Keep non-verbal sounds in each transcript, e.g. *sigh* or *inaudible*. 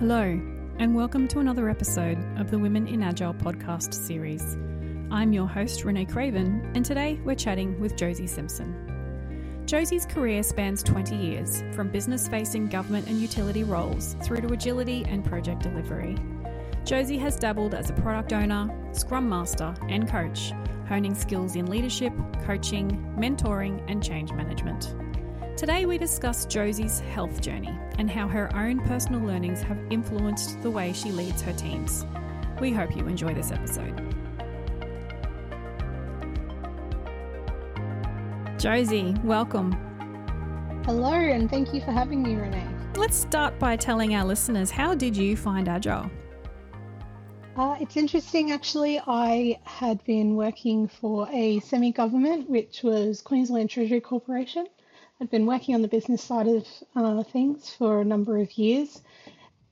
Hello, and welcome to another episode of the Women in Agile podcast series. I'm your host, Renae Craven, and today we're chatting with Josey Simpson. Josey's career spans 20 years, from business facing government and utility roles through to agility and project delivery. Josey has dabbled as a product owner, scrum master, and coach, honing skills in leadership, coaching, mentoring, and change management. Today, we discuss Josey's health journey and how her own personal learnings have influenced the way she leads her teams. We hope you enjoy this episode. Josey, welcome. Hello, and thank you for having me, Renae. Let's start by telling our listeners how did you find Agile? Uh, it's interesting, actually. I had been working for a semi government, which was Queensland Treasury Corporation. I'd been working on the business side of uh, things for a number of years,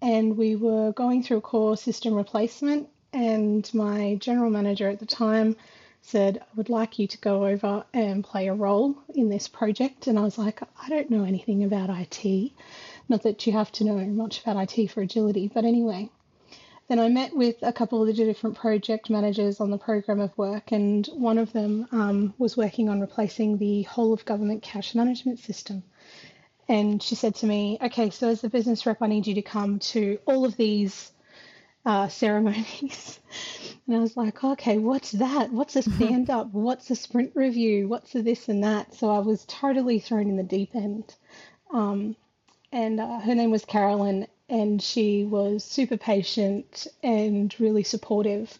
and we were going through a core system replacement. And my general manager at the time said, I would like you to go over and play a role in this project. And I was like, I don't know anything about IT. Not that you have to know much about IT for agility, but anyway. Then I met with a couple of the different project managers on the program of work, and one of them um, was working on replacing the whole of government cash management system. And she said to me, Okay, so as the business rep, I need you to come to all of these uh, ceremonies. *laughs* And I was like, okay, what's that? What's a *laughs* stand up? What's a sprint review? What's a this and that? So I was totally thrown in the deep end. Um, and uh, her name was Carolyn, and she was super patient and really supportive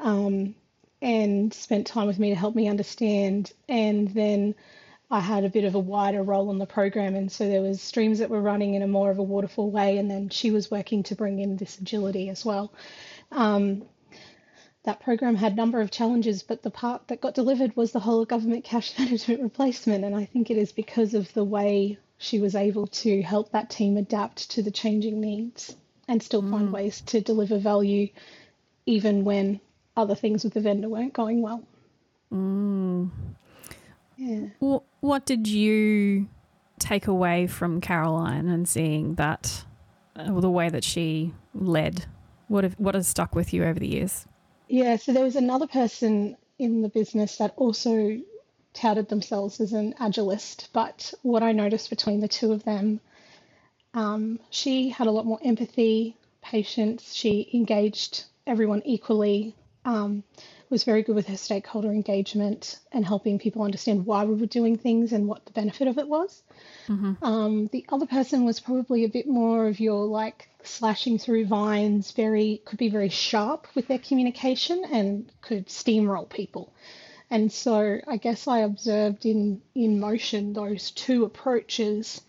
um, and spent time with me to help me understand. And then I had a bit of a wider role in the program, and so there was streams that were running in a more of a waterfall way, and then she was working to bring in this agility as well. Um, that program had a number of challenges, but the part that got delivered was the whole government cash *laughs* management replacement, and I think it is because of the way she was able to help that team adapt to the changing needs and still mm. find ways to deliver value even when other things with the vendor weren't going well. Mm. Yeah. What did you take away from Caroline and seeing that, uh, the way that she led? What have, what has stuck with you over the years? Yeah, so there was another person in the business that also touted themselves as an agilist, but what I noticed between the two of them, um, she had a lot more empathy, patience. She engaged everyone equally, um, was very good with her stakeholder engagement and helping people understand why we were doing things and what the benefit of it was. Mm-hmm. Um, the other person was probably a bit more of your like slashing through vines, very could be very sharp with their communication and could steamroll people. And so I guess I observed in, in motion those two approaches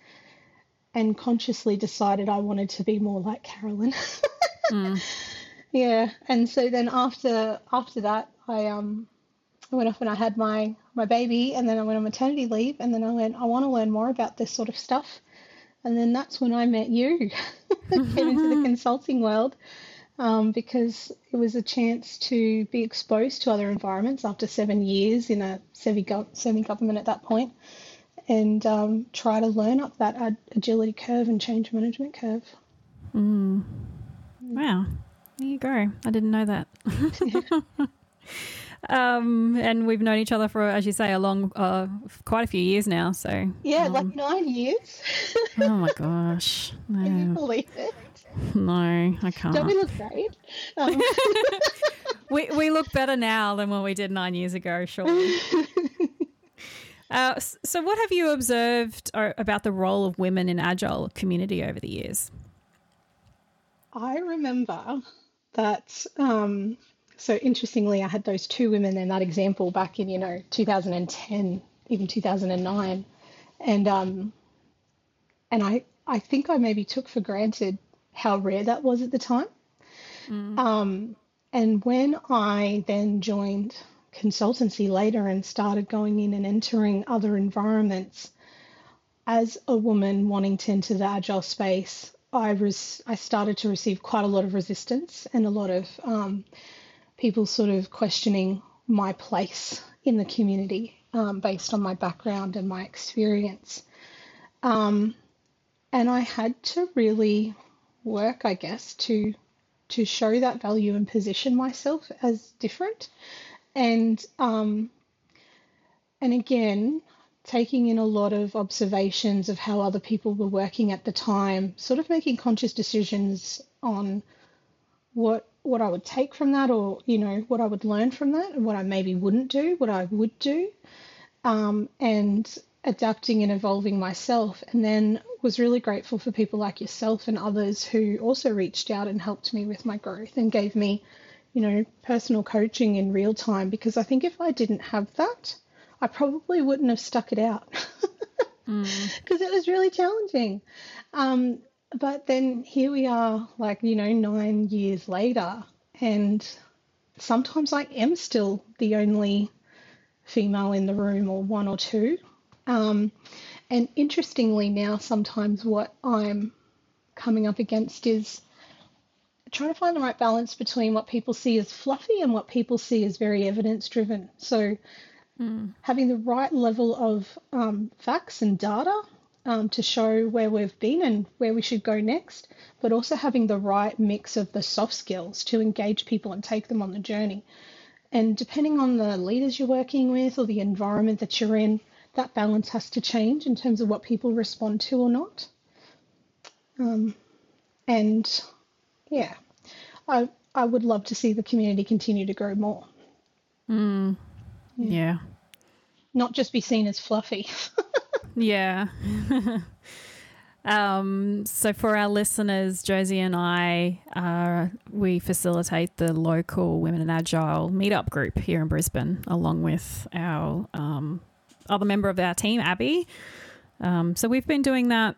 and consciously decided I wanted to be more like Carolyn. *laughs* mm. Yeah. And so then after after that I um I went off and I had my my baby and then I went on maternity leave and then I went, I want to learn more about this sort of stuff. And then that's when I met you. *laughs* Came into the *laughs* consulting world um, because it was a chance to be exposed to other environments after seven years in a semi government at that point and um, try to learn up that agility curve and change management curve. Mm. Wow. There you go. I didn't know that. *laughs* um, and we've known each other for, as you say, a long, uh, quite a few years now. So yeah, um, like nine years. oh my *laughs* gosh! No. Can you believe it? No, I can't. Don't we look great? Um. *laughs* we we look better now than when we did nine years ago, surely. *laughs* Uh, so, what have you observed uh, about the role of women in agile community over the years? I remember that. Um, so interestingly, I had those two women in that example back in you know 2010, even 2009, and um, and I I think I maybe took for granted how rare that was at the time. Mm. Um, and when I then joined consultancy later and started going in and entering other environments, as a woman wanting to enter the agile space, I was I started to receive quite a lot of resistance and a lot of um, people sort of questioning my place in the community um, based on my background and my experience. Um, and I had to really work, I guess, to to show that value and position myself as different. And um, and again, taking in a lot of observations of how other people were working at the time, sort of making conscious decisions on what what I would take from that, or you know what I would learn from that, and what I maybe wouldn't do, what I would do, um, and adapting and evolving myself. And then was really grateful for people like yourself and others who also reached out and helped me with my growth and gave me, you know, personal coaching in real time. Because I think if I didn't have that, I probably wouldn't have stuck it out *laughs* because mm. it was really challenging. Um, but then here we are, like, you know, nine years later, and sometimes I am still the only female in the room or one or two. Um, and interestingly, now sometimes what I'm coming up against is trying to find the right balance between what people see as fluffy and what people see as very evidence driven. So, mm. having the right level of um, facts and data um, to show where we've been and where we should go next, but also having the right mix of the soft skills to engage people and take them on the journey. And depending on the leaders you're working with or the environment that you're in, that balance has to change in terms of what people respond to or not. Um, and yeah, I I would love to see the community continue to grow more. Mm. Yeah. yeah. Not just be seen as fluffy. *laughs* yeah. *laughs* um, so for our listeners, Josey and I, uh, we facilitate the local Women in Agile meetup group here in Brisbane, along with our um, other member of our team, Abby. Um, so we've been doing that.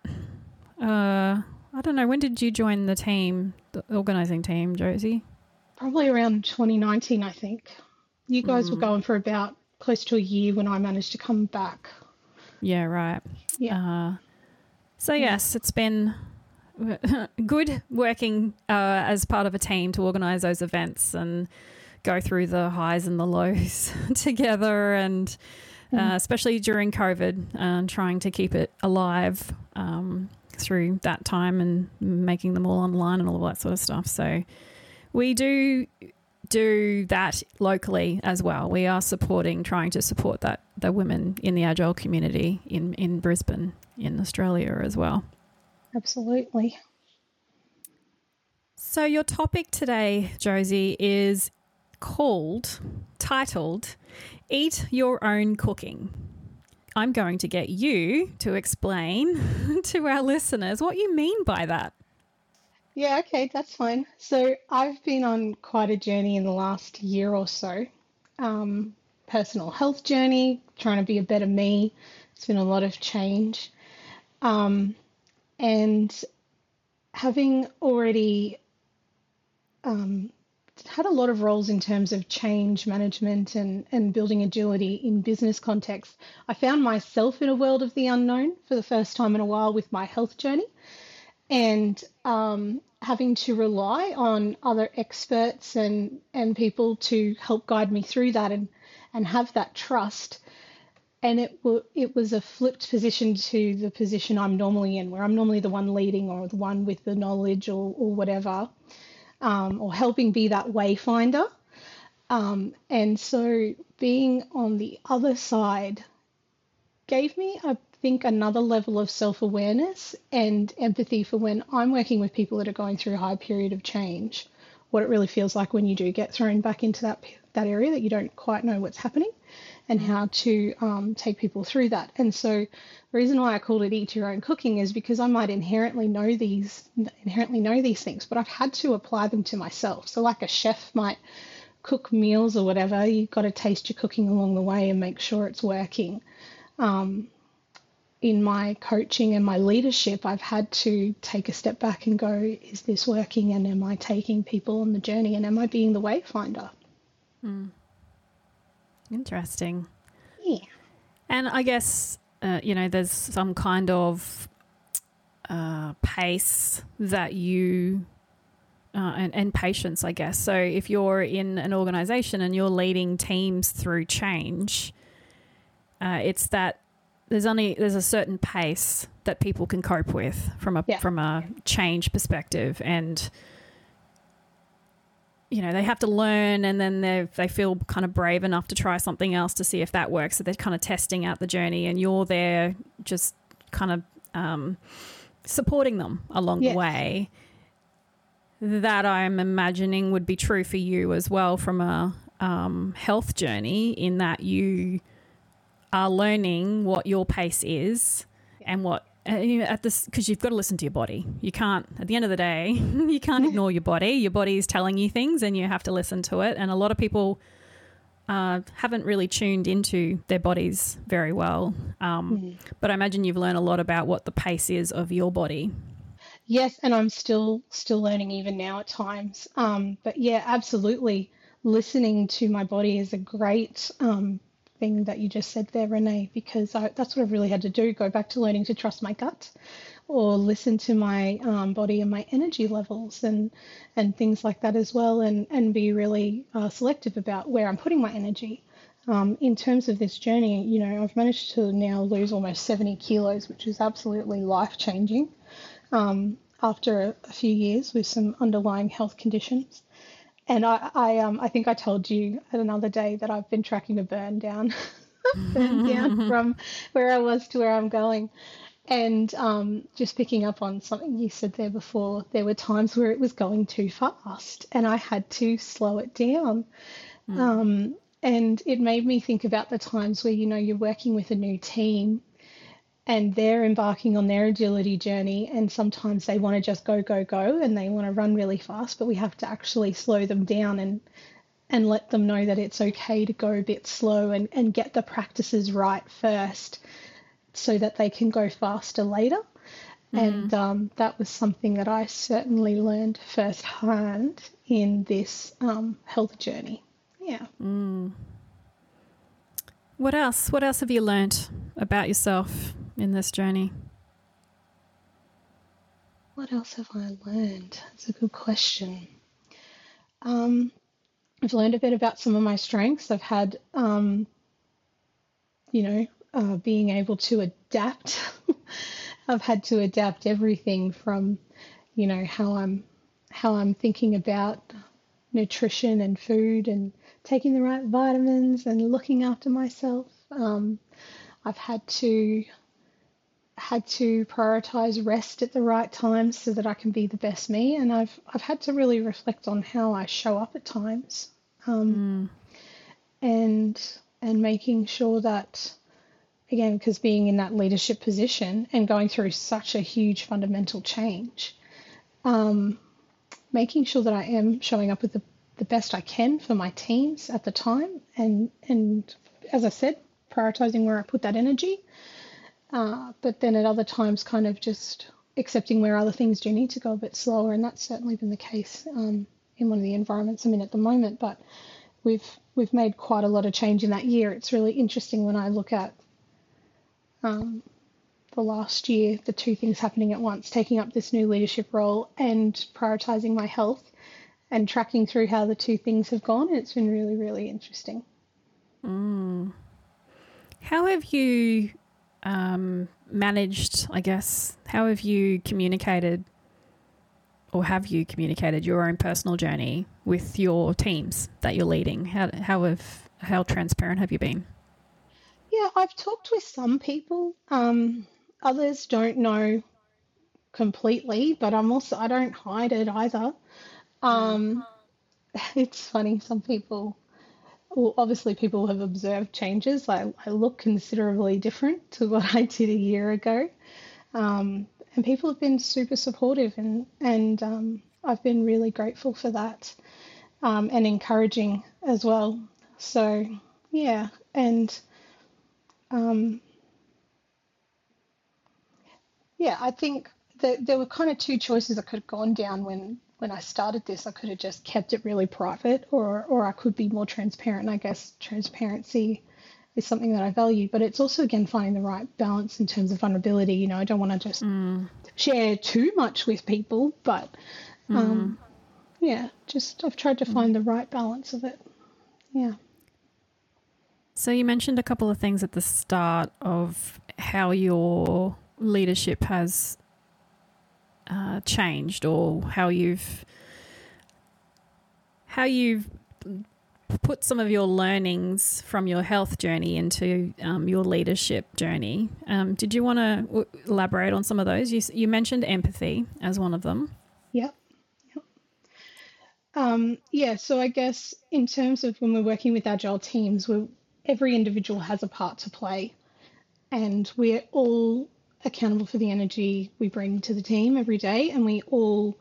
Uh, I don't know. When did you join the team, the organizing team, Josey? Probably around 2019, I think. You guys mm. were going for about close to a year when I managed to come back. Yeah, right. Yeah. Uh, so, yes, it's been *laughs* good working uh, as part of a team to organize those events and go through the highs and the lows *laughs* together and mm. uh, especially during COVID, and uh, trying to keep it alive um, through that time and making them all online and all that sort of stuff. So we do do that locally as well. We are supporting, trying to support that the women in the agile community in in Brisbane, in Australia as well. Absolutely. So your topic today, Josey, is called, titled, Eat Your Own Cooking. I'm going to get you to explain *laughs* to our listeners what you mean by that. Yeah, okay, that's fine. So I've been on quite a journey in the last year or so. Um, personal health journey, trying to be a better me. It's been a lot of change. Um, and having already um, had a lot of roles in terms of change management and, and building agility in business context. I found myself in a world of the unknown for the first time in a while with my health journey and um, having to rely on other experts and, and people to help guide me through that and, and have that trust. And it, w- it was a flipped position to the position I'm normally in, where I'm normally the one leading or the one with the knowledge or, or whatever um, or helping be that wayfinder. Um, and so being on the other side gave me, I think, another level of self awareness and empathy for when I'm working with people that are going through a high period of change, what it really feels like when you do get thrown back into that, that area that you don't quite know what's happening and how to um, take people through that. And so the reason why I called it eat your own cooking is because I might inherently know these inherently know these things, but I've had to apply them to myself. So like a chef might cook meals or whatever, you've got to taste your cooking along the way and make sure it's working. Um, in my coaching and my leadership, I've had to take a step back and go, is this working? And am I taking people on the journey? And am I being the wayfinder? Mm. Interesting. Yeah. And I guess, uh, you know, there's some kind of uh, pace that you, uh, and, and patience, I guess. So if you're in an organization and you're leading teams through change, uh, it's that there's only there's a certain pace that people can cope with from a Yeah. from a change perspective and you know they have to learn and then they they feel kind of brave enough to try something else to see if that works. So they're kind of testing out the journey and you're there just kind of um, supporting them along the way. That i'm imagining would be true for you as well from a um, health journey in that you are learning what your pace is and what at this because you've got to listen to your body. You can't at the end of the day *laughs* you can't ignore your body. Your body is telling you things, and you have to listen to it. And a lot of people uh, haven't really tuned into their bodies very well. Um, But I imagine you've learned a lot about what the pace is of your body. Yes, and I'm still still learning even now at times. Um, but yeah, absolutely, listening to my body is a great um, thing that you just said there, Renae, because I, that's what I've really had to do. Go back to learning to trust my gut, or listen to my um, body and my energy levels, and and things like that as well, and and be really uh, selective about where I'm putting my energy. Um, in terms of this journey, you know, I've managed to now lose almost 70 kilos, which is absolutely life changing um, after a, a few years with some underlying health conditions. And I, I, um, I think I told you at another day that I've been tracking a burn down, *laughs* burn down *laughs* from where I was to where I'm going. And um, just picking up on something you said there before, there were times where it was going too fast and I had to slow it down. Um, and it made me think about the times where, you know, you're working with a new team and they're embarking on their agility journey and sometimes they want to just go go go and they want to run really fast but we have to actually slow them down and and let them know that it's okay to go a bit slow and, and get the practices right first so that they can go faster later. And um, that was something that i certainly learned firsthand in this um, health journey. Yeah What else? What else have you learnt about yourself in this journey? What else have I learned? That's a good question. Um, I've learned a bit about some of my strengths. I've had, um, you know, uh, being able to adapt. *laughs* I've had to adapt everything from, you know, how I'm how I'm thinking about nutrition and food and taking the right vitamins and looking after myself. Um, I've had to had to prioritize rest at the right times so that I can be the best me. And I've I've had to really reflect on how I show up at times, um, and and making sure that again, because being in that leadership position and going through such a huge fundamental change, um, making sure that I am showing up with the, the best I can for my teams at the time, and and as I said, prioritizing where I put that energy uh, but then at other times, kind of just accepting where other things do need to go a bit slower, and that's certainly been the case um, in one of the environments I'm in at the moment. But we've we've made quite a lot of change in that year. It's really interesting when I look at um, the last year, the two things happening at once: taking up this new leadership role and prioritizing my health, and tracking through how the two things have gone. It's been really, really interesting. How have you um, managed, I guess, how have you communicated or have you communicated your own personal journey with your teams that you're leading? How, how have, how transparent have you been? Yeah, I've talked with some people. Um, others don't know completely, but I'm also I don't hide it either. Um, *laughs* it's funny. Some people, well, obviously, people have observed changes. I, I look considerably different to what I did a year ago, um, and people have been super supportive, and and um, I've been really grateful for that, um, and encouraging as well. So yeah, and um, yeah, I think that there were kind of two choices I could have gone down when when I started this. I could have just kept it really private, or or I could be more transparent. And I guess transparency is something that I value, but it's also again finding the right balance in terms of vulnerability. You know, I don't want to just mm. share too much with people, but mm. um, yeah, just I've tried to mm. find the right balance of it. Yeah. So you mentioned a couple of things at the start of how you're leadership has uh, changed or how you've how you've put some of your learnings from your health journey into um, your leadership journey. Um, did you want to w- elaborate on some of those? You, you mentioned empathy as one of them. Yep. Um, yeah, so I guess in terms of when we're working with agile teams, we every individual has a part to play, and we're all accountable for the energy we bring to the team every day, and we all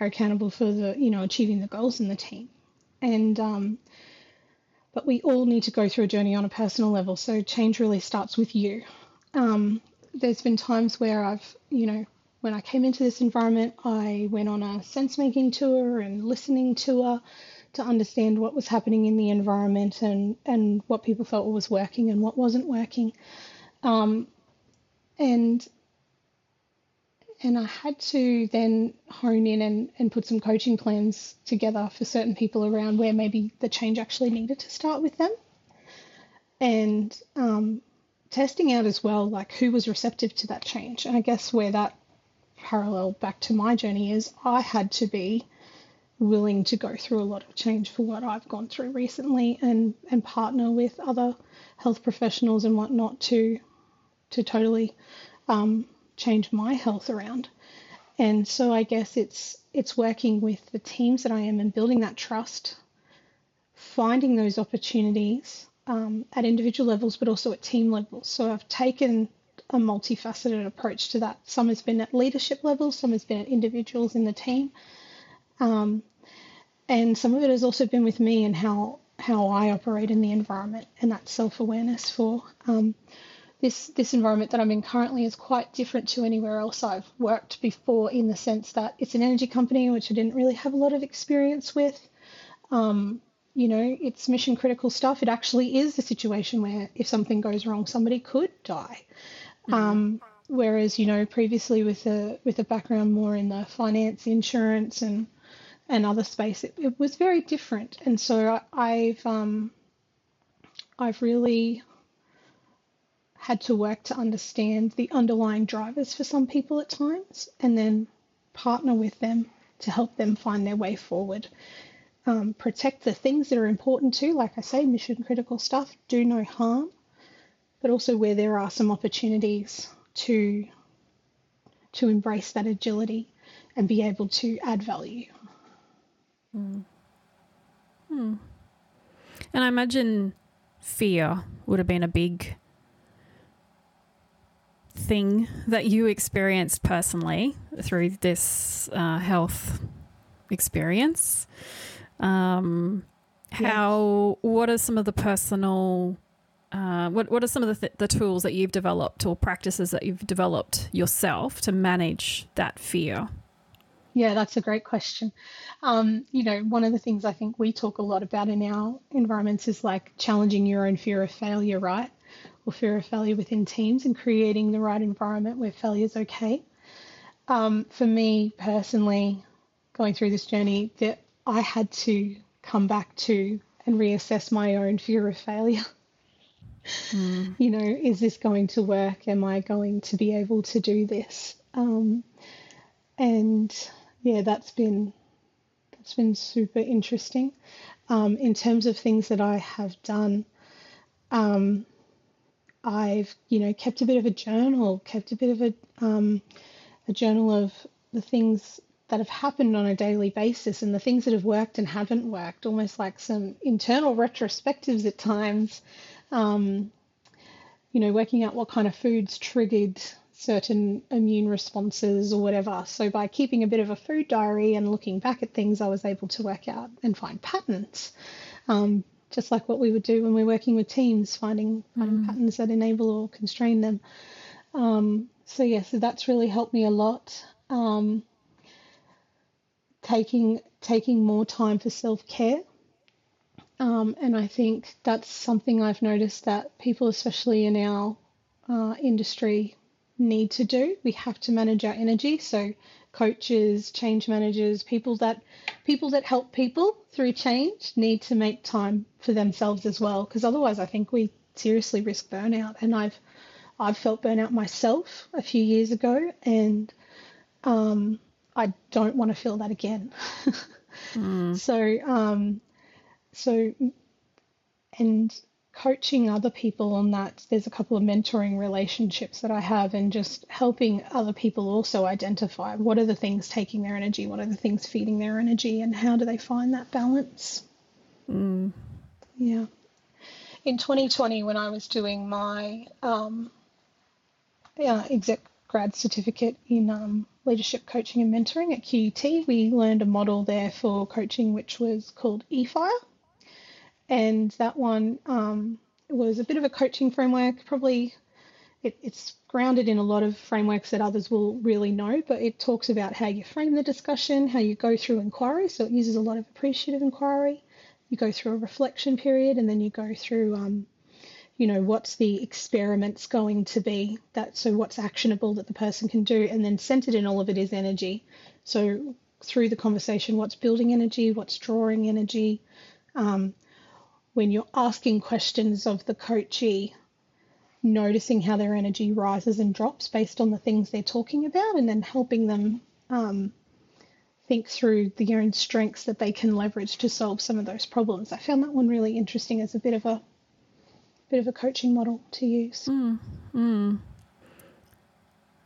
are accountable for the you know achieving the goals in the team. And um, but we all need to go through a journey on a personal level. So change really starts with you. Um, there's been times where I've, you know, when I came into this environment, I went on a sense making tour and listening tour to understand what was happening in the environment and, and what people felt was working and what wasn't working. Um, and and I had to then hone in and, and put some coaching plans together for certain people around where maybe the change actually needed to start with them. And um, testing out as well, like who was receptive to that change. And I guess where that parallel back to my journey is I had to be willing to go through a lot of change for what I've gone through recently and, and partner with other health professionals and whatnot to to totally um, change my health around. And so I guess it's it's working with the teams that I am and building that trust, finding those opportunities um, at individual levels, but also at team levels. So I've taken a multifaceted approach to that. Some has been at leadership levels, some has been at individuals in the team, um, and some of it has also been with me and how how I operate in the environment and that self awareness for um, this this environment that I'm in currently is quite different to anywhere else I've worked before in the sense that it's an energy company which I didn't really have a lot of experience with. Um, you know, it's mission critical stuff. It actually is a situation where if something goes wrong, somebody could die. Mm-hmm. Um, whereas you know previously with a with a background more in the finance, insurance, and and other space, it, it was very different. And so I, I've um, I've really had to work to understand the underlying drivers for some people at times and then partner with them to help them find their way forward. Um, protect the things that are important too, like I say, mission critical stuff, do no harm, but also where there are some opportunities to to embrace that agility and be able to add value. Hmm. Hmm. And I imagine fear would have been a big thing that you experienced personally through this uh, health experience. Um, how? What are some of the personal? Uh, what What are some of the th- the tools that you've developed or practices that you've developed yourself to manage that fear? Yeah, that's a great question. Um, you know, one of the things I think we talk a lot about in our environments is like challenging your own fear of failure, right? Or fear of failure within teams and creating the right environment where failure is okay. Um, for me personally, going through this journey, that I had to come back to and reassess my own fear of failure. Mm. you know, is this going to work? Am I going to be able to do this? Um, and yeah, that's been that's been super interesting. Um, in terms of things that I have done, um, I've, you know, kept a bit of a journal, kept a bit of a, um, a journal of the things that have happened on a daily basis and the things that have worked and haven't worked, almost like some internal retrospectives at times. Um, you know, working out what kind of foods triggered certain immune responses or whatever. So by keeping a bit of a food diary and looking back at things, I was able to work out and find patterns. Um, just like what we would do when we're working with teams, finding, finding mm. patterns that enable or constrain them. Um, so yeah, so that's really helped me a lot. Um, taking taking more time for self care, um, and I think that's something I've noticed that people, especially in our uh, industry, need to do. We have to manage our energy. So coaches, change managers, people that people that help people through change need to make time for themselves as well because otherwise I think we seriously risk burnout and I've I've felt burnout myself a few years ago, and um, I don't want to feel that again. mm. *laughs* So, um, so, and coaching other people on that. There's a couple of mentoring relationships that I have, and just helping other people also identify what are the things taking their energy, what are the things feeding their energy, and how do they find that balance. Mm. Yeah. In 2020, when I was doing my um, uh, exec grad certificate in um, leadership coaching and mentoring at QUT, we learned a model there for coaching which was called eFire and that one um, was a bit of a coaching framework. Probably it, it's grounded in a lot of frameworks that others will really know, but it talks about how you frame the discussion, how you go through inquiry. So it uses a lot of appreciative inquiry. You go through a reflection period, and then you go through, um, you know, what's the experiments going to be? That so what's actionable that the person can do, and then centered in all of it is energy. So through the conversation, what's building energy, what's drawing energy. Um, when you're asking questions of the coachee, noticing how their energy rises and drops based on the things they're talking about, and then helping them um, think through their own strengths that they can leverage to solve some of those problems. I found that one really interesting as a bit of a bit of a coaching model to use. Mm, mm.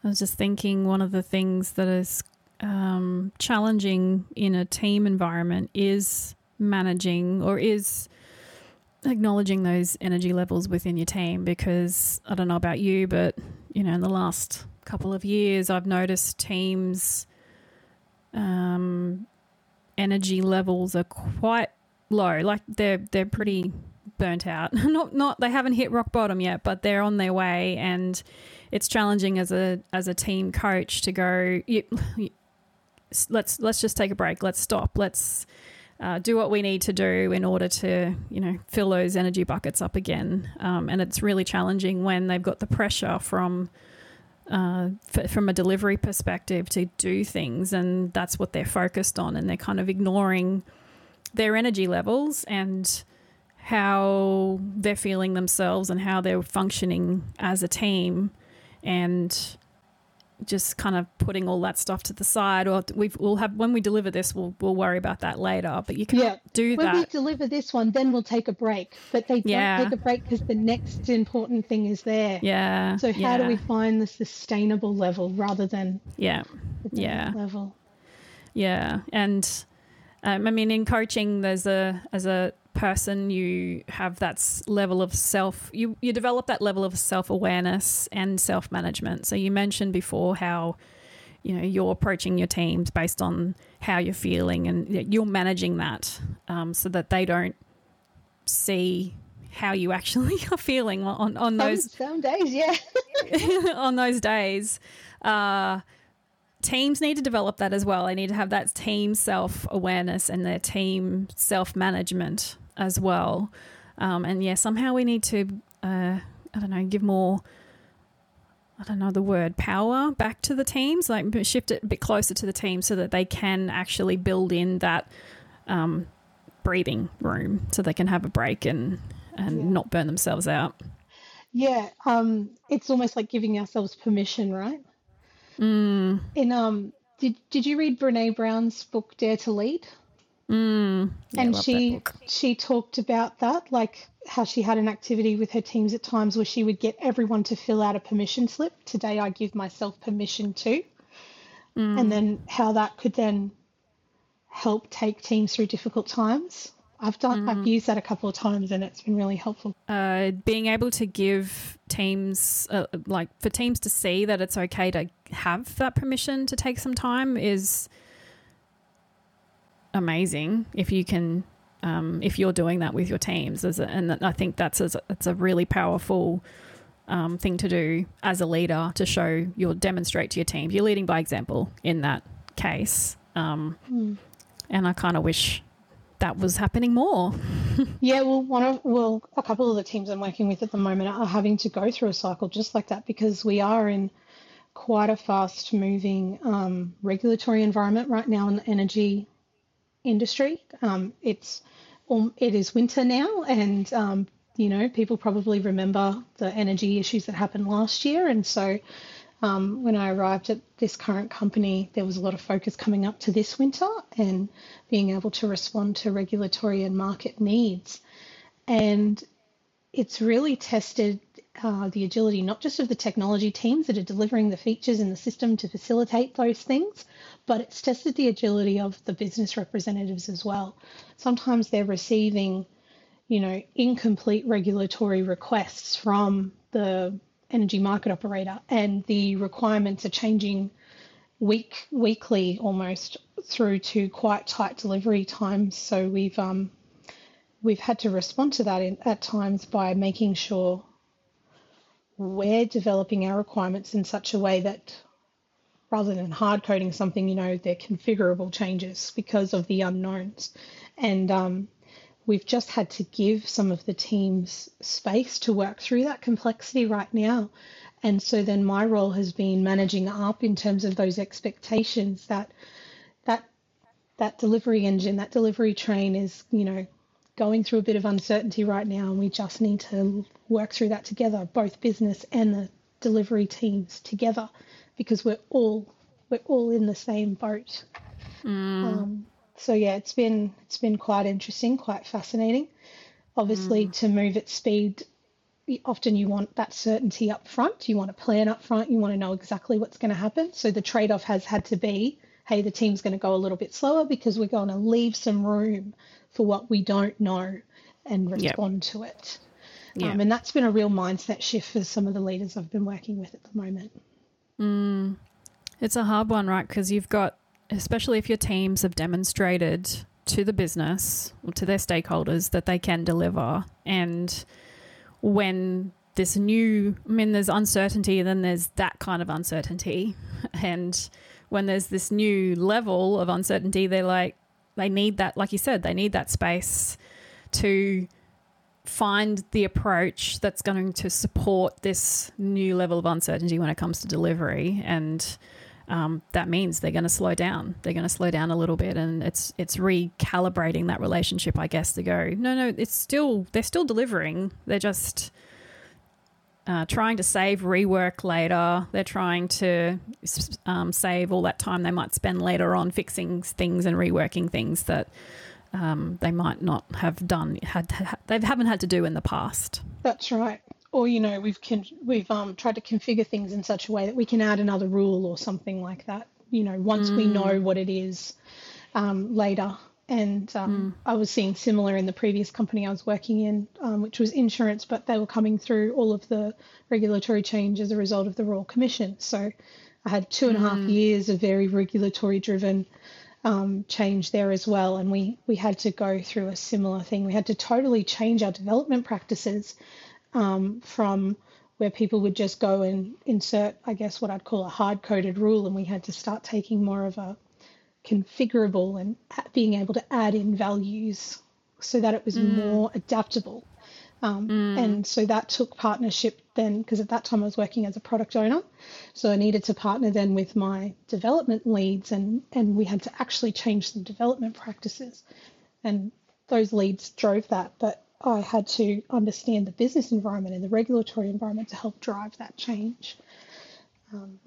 I was just thinking one of the things that is um, challenging in a team environment is managing or is acknowledging those energy levels within your team because I don't know about you, but you know, in the last couple of years, I've noticed teams' um, energy levels are quite low. Like they're they're pretty burnt out. *laughs* not not they haven't hit rock bottom yet, but they're on their way, and it's challenging as a as a team coach to go. You, you, let's let's just take a break. Let's stop. Let's uh, do what we need to do in order to, you know, fill those energy buckets up again. Um, and it's really challenging when they've got the pressure from uh, f- from a delivery perspective to do things, and that's what they're focused on, and they're kind of ignoring their energy levels and how they're feeling themselves and how they're functioning as a team and just kind of putting all that stuff to the side or we will have when we deliver this we'll we'll worry about that later but you can't yeah. do when that. when we deliver this one then we'll take a break but they yeah. don't take a break because the next important thing is there. Yeah. So how yeah. do we find the sustainable level rather than yeah. yeah. level? Yeah. And um, i mean in coaching there's a as a person you have that level of self you you develop that level of self-awareness and self-management. So you mentioned before how you know you're approaching your teams based on how you're feeling and you're managing that um, so that they don't see how you *laughs* actually are feeling on on those some, some days yeah. *laughs* on those days. Uh, teams need to develop that as well. They need to have that team self awareness and their team self management as well. Um, and yeah, somehow we need to, uh, I don't know, give more, I don't know the word, power back to the teams, like shift it a bit closer to the team so that they can actually build in that um, breathing room so they can have a break and, and yeah. not burn themselves out. Yeah, um, it's almost like giving ourselves permission, right? Mm. In um, did did you read Brene Brown's book Dare to Lead? Mm, yeah, and she she talked about that, like how she had an activity with her teams at times where she would get everyone to fill out a permission slip. Today I give myself permission to, mm. and then how that could then help take teams through difficult times. I've done, mm. I've used that a couple of times, and it's been really helpful. Uh, being able to give teams, uh, like for teams to see that it's okay to have that permission to take some time, is amazing if you can um, if you're doing that with your teams a, and I think that's a, it's a really powerful um, thing to do as a leader to show you'll demonstrate to your team you're leading by example in that case um, mm. and I kind of wish that was happening more. *laughs* yeah, well, one of well, a couple of the teams I'm working with at the moment are having to go through a cycle just like that because we are in quite a fast moving um, regulatory environment right now in the energy industry. Um, it's um, it is winter now, and um, you know, people probably remember the energy issues that happened last year. And so um, when I arrived at this current company, there was a lot of focus coming up to this winter and being able to respond to regulatory and market needs. And it's really tested uh, the agility not just of the technology teams that are delivering the features in the system to facilitate those things, but it's tested the agility of the business representatives as well. Sometimes they're receiving, you know, incomplete regulatory requests from the energy market operator, and the requirements are changing week weekly almost through to quite tight delivery times. So we've um, we've had to respond to that in, at times by making sure we're developing our requirements in such a way that rather than hard coding something, you know, they're configurable changes because of the unknowns. And um, we've just had to give some of the teams space to work through that complexity right now. And so then my role has been managing up in terms of those expectations that that that delivery engine, that delivery train is, you know, going through a bit of uncertainty right now, and we just need to work through that together, both business and the delivery teams together, because we're all we're all in the same boat. Mm. Um, so yeah, it's been it's been quite interesting, quite fascinating. Obviously, mm. to move at speed, often you want that certainty up front. You want a plan up front. You want to know exactly what's going to happen. So the trade off has had to be, hey, the team's going to go a little bit slower because we're going to leave some room for what we don't know and respond yep. to it. Yep. Um, and that's been a real mindset shift for some of the leaders I've been working with at the moment. Mm. It's a hard one, right? Because you've got, especially if your teams have demonstrated to the business or to their stakeholders that they can deliver. And when this new, I mean, there's uncertainty, then there's that kind of uncertainty. *laughs* And when there's this new level of uncertainty, they're like, they need that, like you said, they need that space to find the approach that's going to support this new level of uncertainty when it comes to delivery and um, that means they're going to slow down. They're going to slow down a little bit, and it's it's recalibrating that relationship, I guess, to go. No, no, it's still they're still delivering. They're just uh, trying to save rework later. They're trying to um, save all that time they might spend later on fixing things and reworking things that um, they might not have done had, had they haven't had to do in the past. That's right. Or you know we've con- we've um, tried to configure things in such a way that we can add another rule or something like that. You know, once mm. we know what it is um, later and um, mm. I was seeing similar in the previous company I was working in, um, which was insurance, but they were coming through all of the regulatory change as a result of the Royal Commission. So I had two and mm. a half hmm. years of very regulatory driven um, change there as well, and we we had to go through a similar thing. We had to totally change our development practices um, from where people would just go and insert, I guess, what I'd call a hard coded rule, and we had to start taking more of a configurable and being able to add in values so that it was mm. more adaptable. Um, mm. And so that took partnership then, because at that time I was working as a product owner. So I needed to partner then with my development leads, and, and we had to actually change some development practices. And those leads drove that. But I had to understand the business environment and the regulatory environment to help drive that change. Um,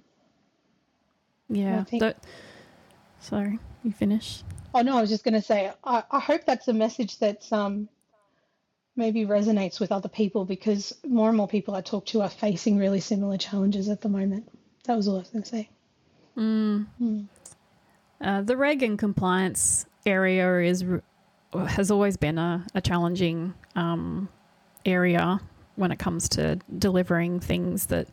yeah, that Sorry, you finish. Oh no, I was just going to say I, I hope that's a message that's. um, maybe resonates with other people because more and more people I talk to are facing really similar challenges at the moment. That was all I was going to say. Mm. Mm. Uh, the reg and compliance area is has always been a, a challenging um, area when it comes to delivering things that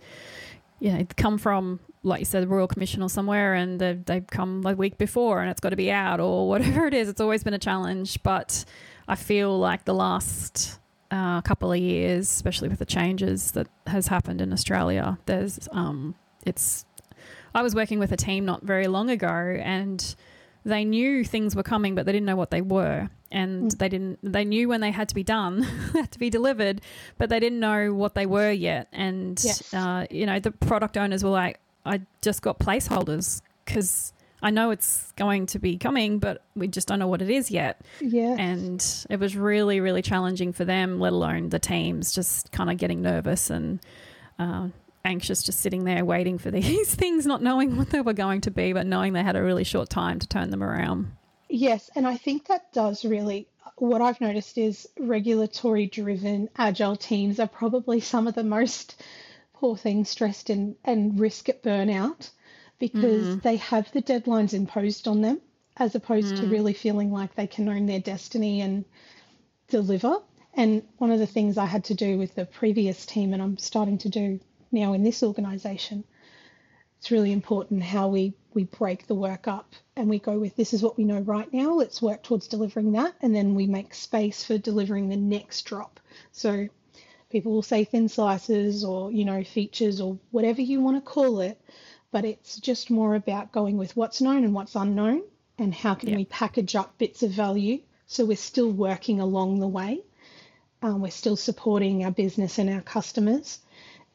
you know come from like you said, the Royal Commission or somewhere, and they've, they've come a week before and it's got to be out or whatever it is. It's always been a challenge. But I feel like the last uh, couple of years, especially with the changes that has happened in Australia, there's um, it's. I was working with a team not very long ago, and they knew things were coming, but they didn't know what they were, and mm. they didn't. They knew when they had to be done, *laughs* had to be delivered, but they didn't know what they were yet. And yes. uh, you know, the product owners were like, I just got placeholders because I know it's going to be coming, but we just don't know what it is yet. Yeah. And it was really, really challenging for them, let alone the teams, just kind of getting nervous and uh, anxious, just sitting there waiting for *laughs* these things, not knowing what they were going to be, but knowing they had a really short time to turn them around. Yes, and I think that does really. What I've noticed is regulatory driven agile teams are probably some of the most poor things stressed and, and risk at burnout because mm. they have the deadlines imposed on them as opposed mm. to really feeling like they can own their destiny and deliver. And one of the things I had to do with the previous team, and I'm starting to do now in this organization, it's really important how we, we break the work up and we go with this is what we know right now, let's work towards delivering that. And then we make space for delivering the next drop. So people will say thin slices or, you know, features or whatever you want to call it but it's just more about going with what's known and what's unknown and how can we package up bits of value. So we're still working along the way. Um, we're still supporting our business and our customers,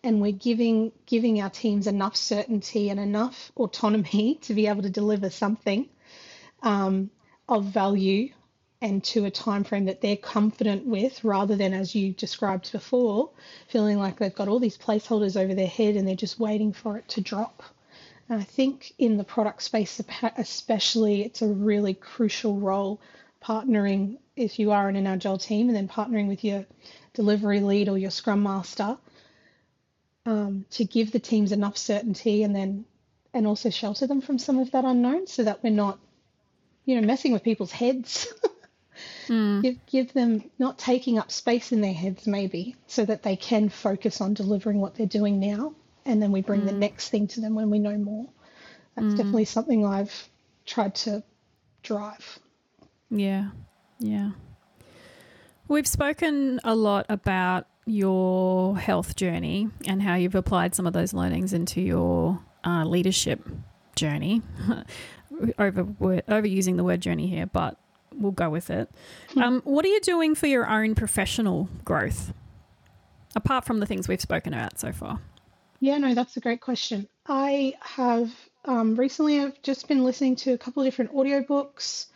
and we're giving giving our teams enough certainty and enough autonomy *laughs* to be able to deliver something um, of value and to a time frame that they're confident with rather than as you described before feeling like they've got all these placeholders over their head and they're just waiting for it to drop and I think in the product space, especially, it's a really crucial role partnering if you are in an agile team and then partnering with your delivery lead or your scrum master um, to give the teams enough certainty and then and also shelter them from some of that unknown so that we're not you know messing with people's heads mm. *laughs* give, give them not taking up space in their heads maybe so that they can focus on delivering what they're doing now and then we bring mm. the next thing to them when we know more. That's mm. definitely something I've tried to drive. Yeah, yeah. We've spoken a lot about your health journey and how you've applied some of those learnings into your uh, leadership journey. *laughs* Over overusing the word journey here, but we'll go with it. Hmm. Um, what are you doing for your own professional growth, apart from the things we've spoken about so far? Yeah, no, that's a great question. I have um, recently I've just been listening to a couple of different audiobooks.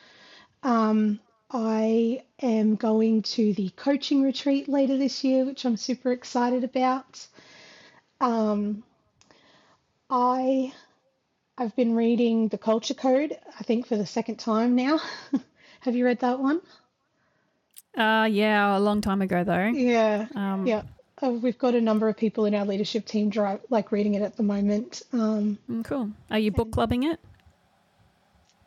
Um, I am going to the coaching retreat later this year, which I'm super excited about. Um, I I've been reading The Culture Code, I think for the second time now. *laughs* have you read that one? Uh yeah, a long time ago though. Yeah. Um, yeah. Uh, we've got a number of people in our leadership team drive, like reading it at the moment. Um, mm, cool. Are you book clubbing it?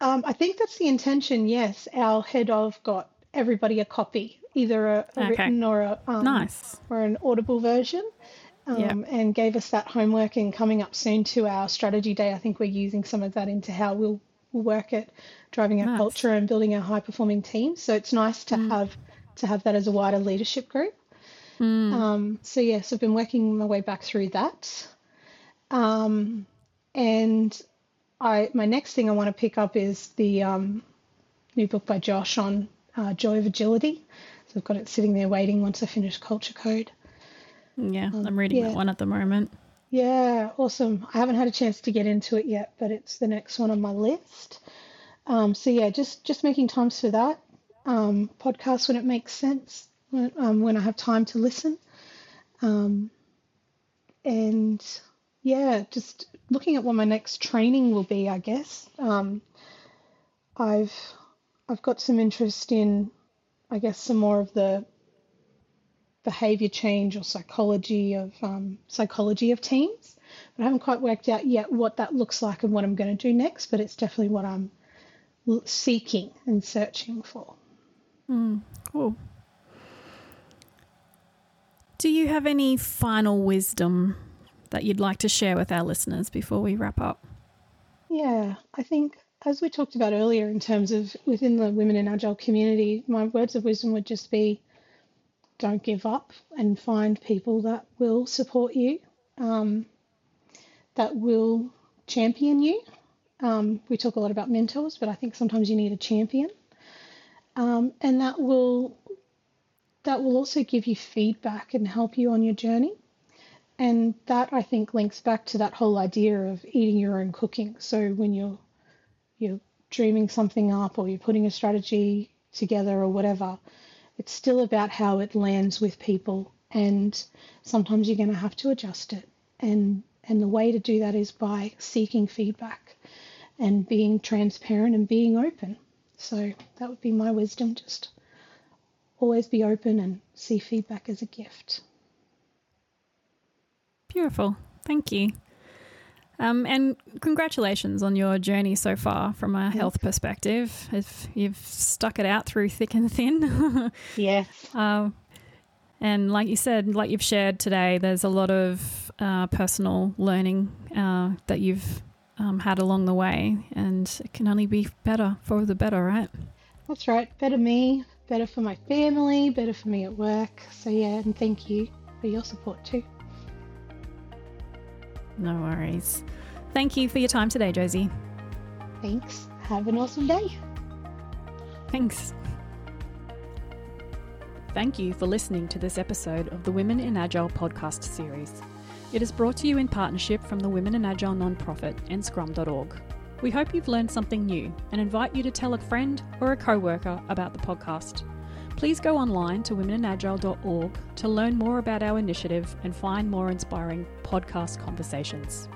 Um, I think that's the intention. Yes, our head of got everybody a copy, either a, a okay. written or a um, nice or an audible version, um, yep. and gave us that homework. And coming up soon to our strategy day, I think we're using some of that into how we'll, we'll work at driving our nice. culture and building our high performing team. So it's nice to mm. have to have that as a wider leadership group. Mm. Um, so yes, I've been working my way back through that. Um, and I my next thing I want to pick up is the um, new book by Josh on uh, joy of agility. So I've got it sitting there waiting once I finish Culture Code. Yeah, um, I'm reading yeah. that one at the moment. Yeah, awesome. I haven't had a chance to get into it yet, but it's the next one on my list. Um, so yeah, just just making times for that. Um, podcast when it makes sense when, um, when I have time to listen. Um, and yeah, just looking at what my next training will be, I guess. Um, I've I've got some interest in, I guess, some more of the behavior change or psychology of um, psychology of teams, but I haven't quite worked out yet what that looks like and what I'm going to do next. But it's definitely what I'm seeking and searching for. Mm, cool. Do you have any final wisdom that you'd like to share with our listeners before we wrap up? Yeah, I think as we talked about earlier, in terms of within the Women in Agile community, my words of wisdom would just be don't give up and find people that will support you, um, that will champion you. Um, we talk a lot about mentors, but I think sometimes you need a champion. Um, and that will that will also give you feedback and help you on your journey. And that I think links back to that whole idea of eating your own cooking. So when you're you're dreaming something up or you're putting a strategy together or whatever, it's still about how it lands with people. And sometimes you're going to have to adjust it. And, and the way to do that is by seeking feedback and being transparent and being open. So that would be my wisdom. Just always be open and see feedback as a gift. Beautiful. Thank you. Um, and congratulations on your journey so far from a health perspective. If you've stuck it out through thick and thin. *laughs* yes. Um, and like you said, like you've shared today, there's a lot of uh, personal learning uh, that you've um, had along the way, and it can only be better for the better, right? That's right. Better me, better for my family, better for me at work. So, yeah, and thank you for your support too. No worries. Thank you for your time today, Josey. Thanks. Have an awesome day. Thanks. Thank you for listening to this episode of the Women in Agile podcast series. It is brought to you in partnership from the Women in Agile nonprofit and scrum.org. We hope you've learned something new and invite you to tell a friend or a co worker about the podcast. Please go online to womeninagile.org to learn more about our initiative and find more inspiring podcast conversations.